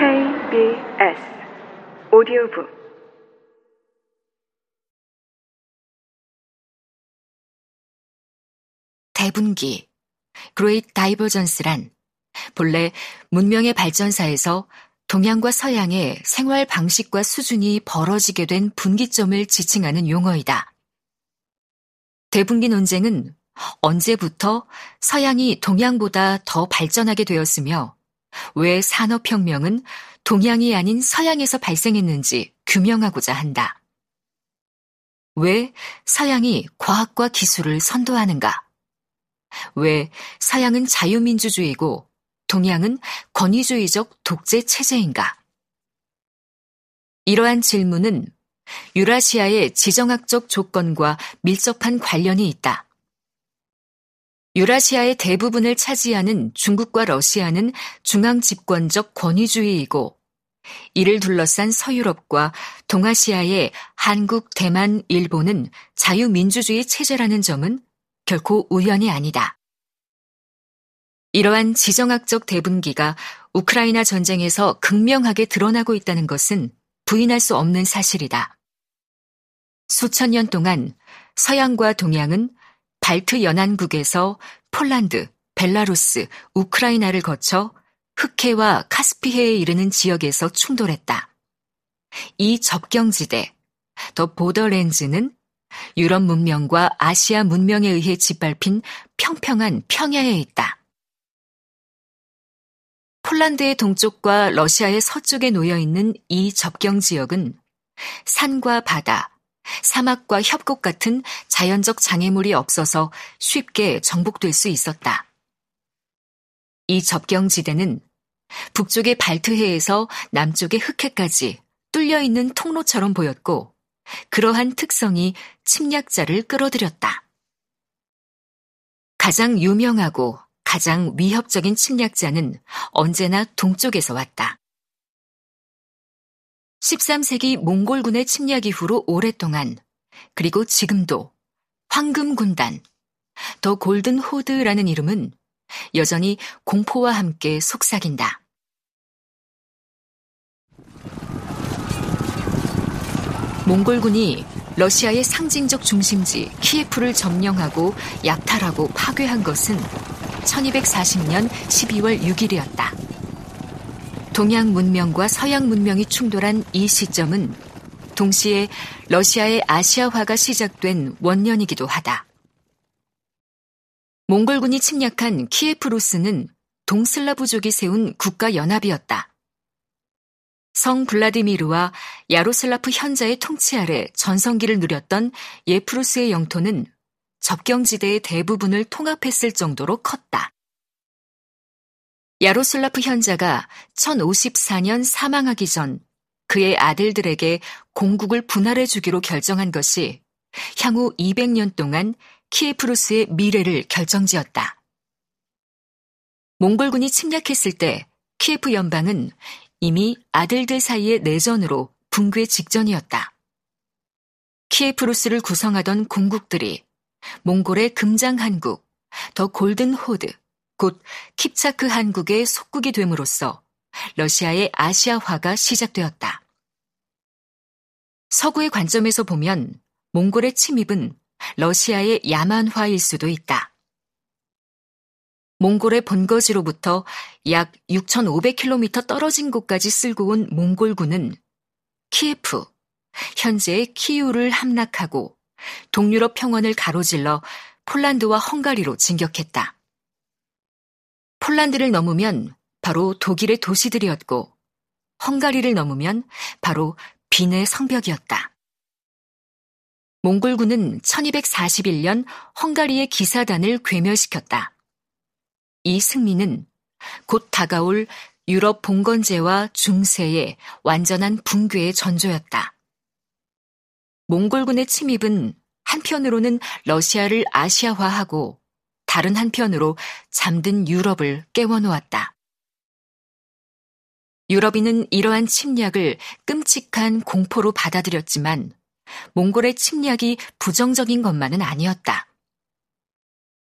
KBS 오디오북 대분기 Great Divergence란 본래 문명의 발전사에서 동양과 서양의 생활 방식과 수준이 벌어지게 된 분기점을 지칭하는 용어이다. 대분기 논쟁은 언제부터 서양이 동양보다 더 발전하게 되었으며 왜 산업혁명은 동양이 아닌 서양에서 발생했는지 규명하고자 한다. 왜 서양이 과학과 기술을 선도하는가? 왜 서양은 자유민주주의고 동양은 권위주의적 독재 체제인가? 이러한 질문은 유라시아의 지정학적 조건과 밀접한 관련이 있다. 유라시아의 대부분을 차지하는 중국과 러시아는 중앙 집권적 권위주의이고 이를 둘러싼 서유럽과 동아시아의 한국, 대만, 일본은 자유민주주의 체제라는 점은 결코 우연이 아니다. 이러한 지정학적 대분기가 우크라이나 전쟁에서 극명하게 드러나고 있다는 것은 부인할 수 없는 사실이다. 수천 년 동안 서양과 동양은 발트 연안국에서 폴란드, 벨라루스, 우크라이나를 거쳐 흑해와 카스피해에 이르는 지역에서 충돌했다. 이 접경지대, 더 보더랜즈는 유럽 문명과 아시아 문명에 의해 짓밟힌 평평한 평야에 있다. 폴란드의 동쪽과 러시아의 서쪽에 놓여 있는 이 접경 지역은 산과 바다, 사막과 협곡 같은 자연적 장애물이 없어서 쉽게 정복될 수 있었다. 이 접경지대는 북쪽의 발트해에서 남쪽의 흑해까지 뚫려 있는 통로처럼 보였고 그러한 특성이 침략자를 끌어들였다. 가장 유명하고 가장 위협적인 침략자는 언제나 동쪽에서 왔다. 13세기 몽골군의 침략 이후로 오랫동안 그리고 지금도 황금군단, 더 골든 호드라는 이름은 여전히 공포와 함께 속삭인다. 몽골군이 러시아의 상징적 중심지 키예프를 점령하고 약탈하고 파괴한 것은 1240년 12월 6일이었다. 동양 문명과 서양 문명이 충돌한 이 시점은 동시에 러시아의 아시아화가 시작된 원년이기도 하다. 몽골군이 침략한 키예프로스는 동슬라브족이 세운 국가연합이었다. 성 블라디미르와 야로슬라프 현자의 통치 아래 전성기를 누렸던 예프루스의 영토는 접경지대의 대부분을 통합했을 정도로 컸다. 야로슬라프 현자가 1054년 사망하기 전 그의 아들들에게 공국을 분할해 주기로 결정한 것이 향후 200년 동안 키에프루스의 미래를 결정지었다. 몽골군이 침략했을 때 키에프 연방은 이미 아들들 사이의 내전으로 붕괴 직전이었다. 키에프루스를 구성하던 공국들이 몽골의 금장 한국, The Golden Horde, 곧 킵차크 한국의 속국이 됨으로써 러시아의 아시아화가 시작되었다. 서구의 관점에서 보면 몽골의 침입은 러시아의 야만화일 수도 있다. 몽골의 본거지로부터 약 6,500km 떨어진 곳까지 쓸고 온 몽골군은 키예프, 현재의 키우를 함락하고 동유럽 평원을 가로질러 폴란드와 헝가리로 진격했다. 폴란드를 넘으면 바로 독일의 도시들이었고 헝가리를 넘으면 바로 빈의 성벽이었다. 몽골군은 1241년 헝가리의 기사단을 괴멸시켰다. 이 승리는 곧 다가올 유럽 봉건제와 중세의 완전한 붕괴의 전조였다. 몽골군의 침입은 한편으로는 러시아를 아시아화하고 다른 한편으로 잠든 유럽을 깨워놓았다. 유럽인은 이러한 침략을 끔찍한 공포로 받아들였지만 몽골의 침략이 부정적인 것만은 아니었다.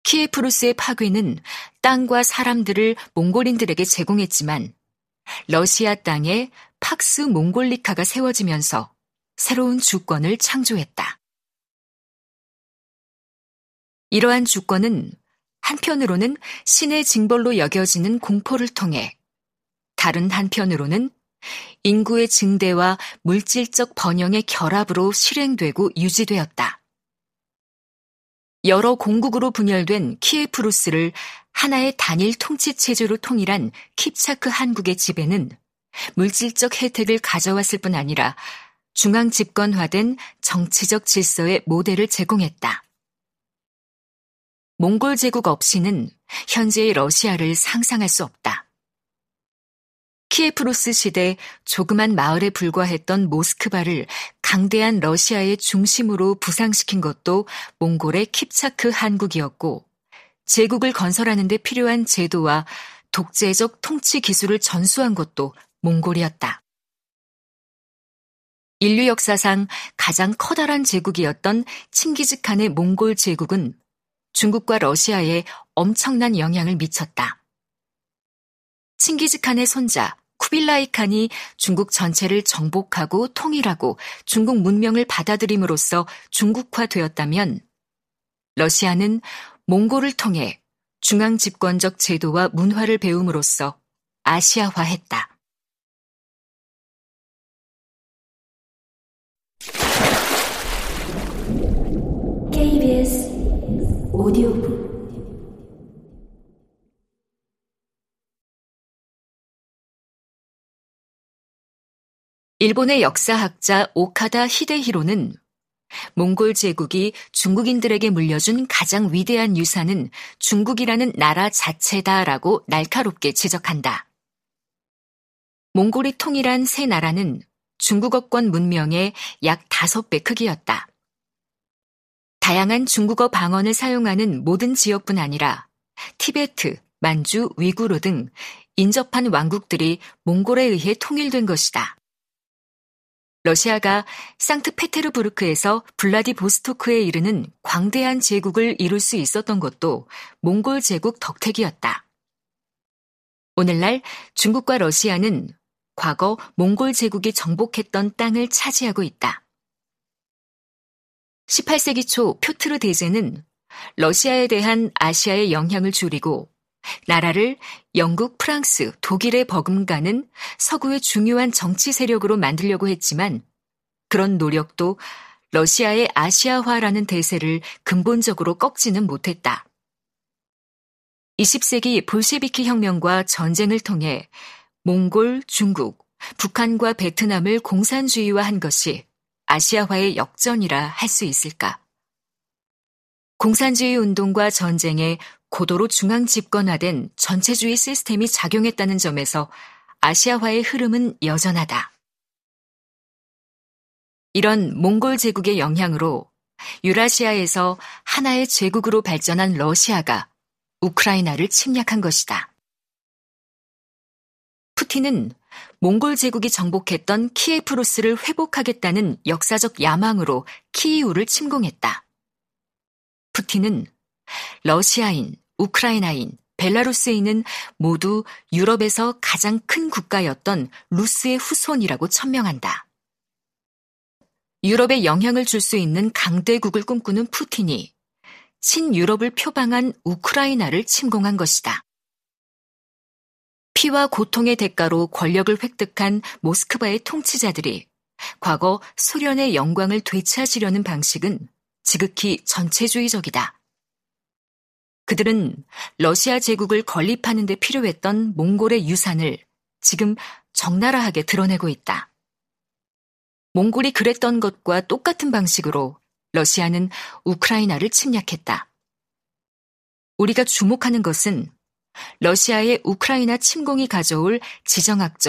키에프루스의 파괴는 땅과 사람들을 몽골인들에게 제공했지만 러시아 땅에 팍스 몽골리카가 세워지면서 새로운 주권을 창조했다. 이러한 주권은 한편으로는 신의 징벌로 여겨지는 공포를 통해 다른 한편으로는 인구의 증대와 물질적 번영의 결합으로 실행되고 유지되었다. 여러 공국으로 분열된 키에프루스를 하나의 단일 통치 체제로 통일한 킵차크 한국의 지배는 물질적 혜택을 가져왔을 뿐 아니라 중앙 집권화된 정치적 질서의 모델을 제공했다. 몽골 제국 없이는 현재의 러시아를 상상할 수 없다. 키에프로스 시대 조그만 마을에 불과했던 모스크바를 강대한 러시아의 중심으로 부상시킨 것도 몽골의 킵차크 한국이었고 제국을 건설하는 데 필요한 제도와 독재적 통치 기술을 전수한 것도 몽골이었다. 인류 역사상 가장 커다란 제국이었던 칭기즈칸의 몽골 제국은 중국과 러시아에 엄청난 영향을 미쳤다. 칭기즈칸의 손자 쿠빌라이 칸이 중국 전체를 정복하고 통일하고 중국 문명을 받아들임으로써 중국화되었다면 러시아는 몽골을 통해 중앙 집권적 제도와 문화를 배움으로써 아시아화했다. KBS 오디오북 일본의 역사학자 오카다 히데히로는 몽골 제국이 중국인들에게 물려준 가장 위대한 유산은 중국이라는 나라 자체다라고 날카롭게 지적한다. 몽골이 통일한 새 나라는 중국어권 문명의 약 5배 크기였다. 다양한 중국어 방언을 사용하는 모든 지역뿐 아니라 티베트, 만주, 위구르 등 인접한 왕국들이 몽골에 의해 통일된 것이다. 러시아가 상트페테르부르크에서 블라디보스토크에 이르는 광대한 제국을 이룰 수 있었던 것도 몽골 제국 덕택이었다. 오늘날 중국과 러시아는 과거 몽골 제국이 정복했던 땅을 차지하고 있다. 18세기 초 표트르 대제는 러시아에 대한 아시아의 영향을 줄이고 나라를 영국, 프랑스, 독일에 버금가는 서구의 중요한 정치 세력으로 만들려고 했지만 그런 노력도 러시아의 아시아화라는 대세를 근본적으로 꺾지는 못했다. 20세기 볼셰비키 혁명과 전쟁을 통해 몽골, 중국, 북한과 베트남을 공산주의화한 것이 아시아화의 역전이라 할 수 있을까? 공산주의 운동과 전쟁에 고도로 중앙 집권화된 전체주의 시스템이 작용했다는 점에서 아시아화의 흐름은 여전하다. 이런 몽골 제국의 영향으로 유라시아에서 하나의 제국으로 발전한 러시아가 우크라이나를 침략한 것이다. 푸틴은 몽골 제국이 정복했던 키에프로스를 회복하겠다는 역사적 야망으로 키이우를 침공했다. 푸틴은 러시아인, 우크라이나인, 벨라루스인은 모두 유럽에서 가장 큰 국가였던 루스의 후손이라고 천명한다. 유럽에 영향을 줄 수 있는 강대국을 꿈꾸는 푸틴이 친유럽을 표방한 우크라이나를 침공한 것이다. 피와 고통의 대가로 권력을 획득한 모스크바의 통치자들이 과거 소련의 영광을 되찾으려는 방식은 지극히 전체주의적이다. 그들은 러시아 제국을 건립하는 데 필요했던 몽골의 유산을 지금 적나라하게 드러내고 있다. 몽골이 그랬던 것과 똑같은 방식으로 러시아는 우크라이나를 침략했다. 우리가 주목하는 것은 러시아의 우크라이나 침공이 가져올 지정학적